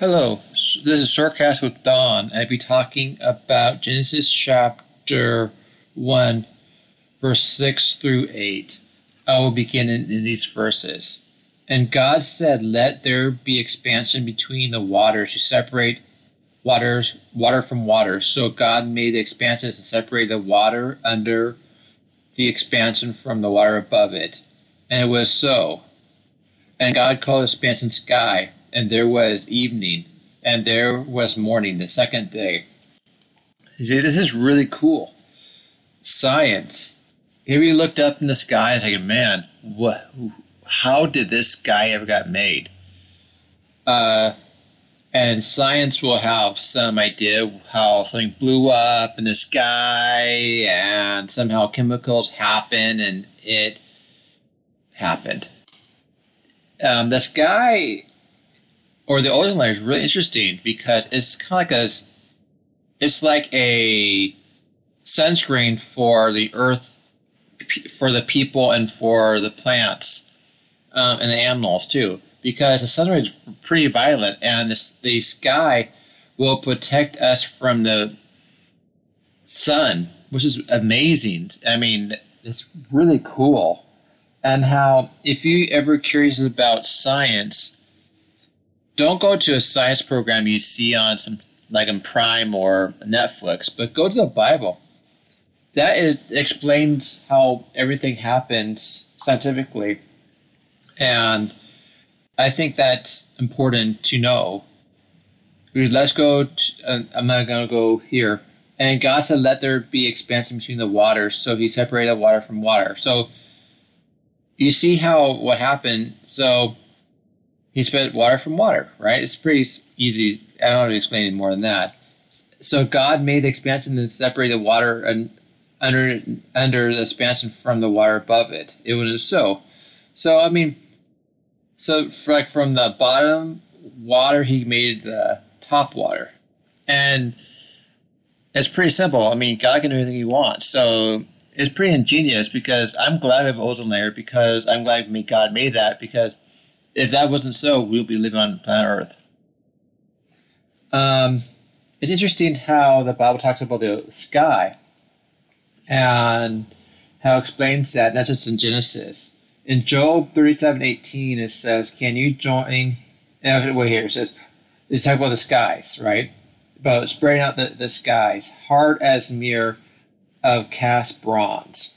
Hello, this is Shortcast with Don. I'll be talking about Genesis chapter 1, verse 6 through 8. I will begin in, in these verses. And God said, Let there be expansion between the waters to separate waters, water from water. So God made the expansions and separated the water under the expansion from the water above it. And it was so. And God called the expansion sky and there was evening, and there was morning the second day. You see, this is really cool. Science. Here we looked up in the sky and like, man, what? How did this guy ever got made? Uh, and science will have some idea how something blew up in the sky and somehow chemicals happen and it happened. Um, the sky or the ozone layer is really interesting because it's kind of like a it's like a sunscreen for the earth for the people and for the plants um, and the animals too because the sun is pretty violent and this, the sky will protect us from the sun which is amazing. I mean it's really cool. And how if you ever curious about science don't go to a science program you see on some like in Prime or Netflix, but go to the Bible. That is explains how everything happens scientifically, and I think that's important to know. Let's go. To, uh, I'm not gonna go here. And God said, "Let there be expansion between the waters." So He separated water from water. So you see how what happened. So he split water from water, right? It's pretty easy. I don't have to explain it more than that. So God made the expansion and separated water and under under the expansion from the water above it. It was so. So I mean, so like from the bottom water, he made the top water, and it's pretty simple. I mean, God can do anything He wants. So it's pretty ingenious because I'm glad we have ozone layer because I'm glad God made that because if that wasn't so, we would be living on planet Earth. Um, it's interesting how the Bible talks about the sky and how it explains that, not just in Genesis. In Job 37 18, it says, Can you join? Uh, wait, here it says, it's talking about the skies, right? About spreading out the, the skies, hard as mirror of cast bronze.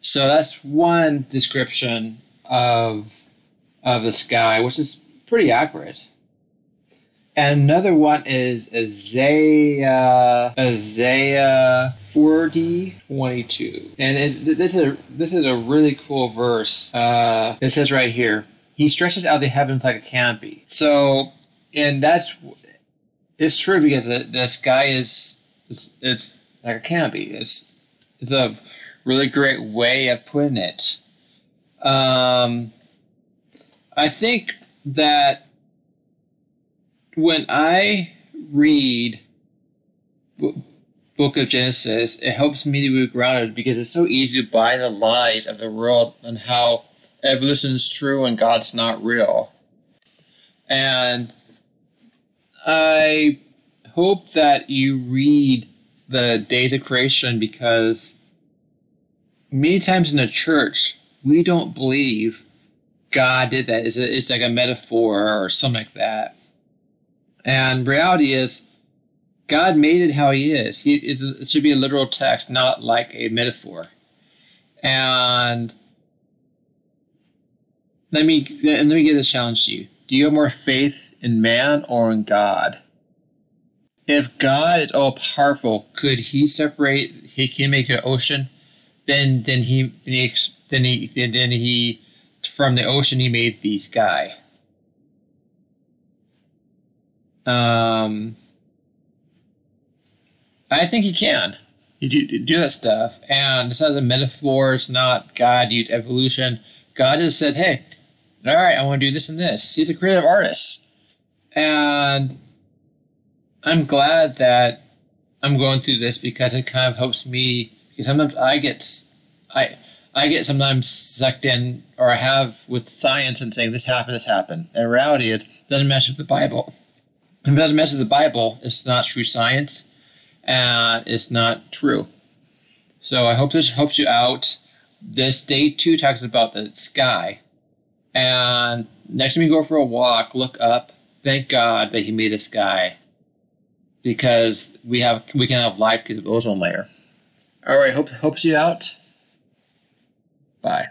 So that's one description of of the sky, which is pretty accurate. And another one is Isaiah Isaiah 40, 22. And this is a, this is a really cool verse. Uh, it says right here, He stretches out the heavens like a canopy. So, and that's it's true because the, the sky is it's, it's like a canopy. It's it's a really great way of putting it. Um, I think that when I read book of Genesis, it helps me to be grounded because it's so easy to buy the lies of the world and how evolution is true and God's not real. And I hope that you read the days of creation because many times in the church, we don't believe God did that. It's, a, it's like a metaphor or something like that. And reality is, God made it how He is. He, it should be a literal text, not like a metaphor. And let me let me give this challenge to you. Do you have more faith in man or in God? If God is all powerful, could He separate? He can make an ocean. Then, then he, then he, then he, then he from the ocean he made the sky. Um, I think he can. You do, do that stuff. And this has a metaphor. It's not God used evolution. God just said, hey, all right, I want to do this and this. He's a creative artist. And I'm glad that I'm going through this because it kind of helps me. Because sometimes I get, I, I get sometimes sucked in, or I have with science and saying this happened, this happened. And in reality, it doesn't match with the Bible. If it doesn't mess with the Bible, it's not true science, and it's not true. So I hope this helps you out. This day two talks about the sky, and next time you go for a walk, look up. Thank God that He made the sky, because we have we can have life because of ozone layer. All right, hope helps you out. Bye.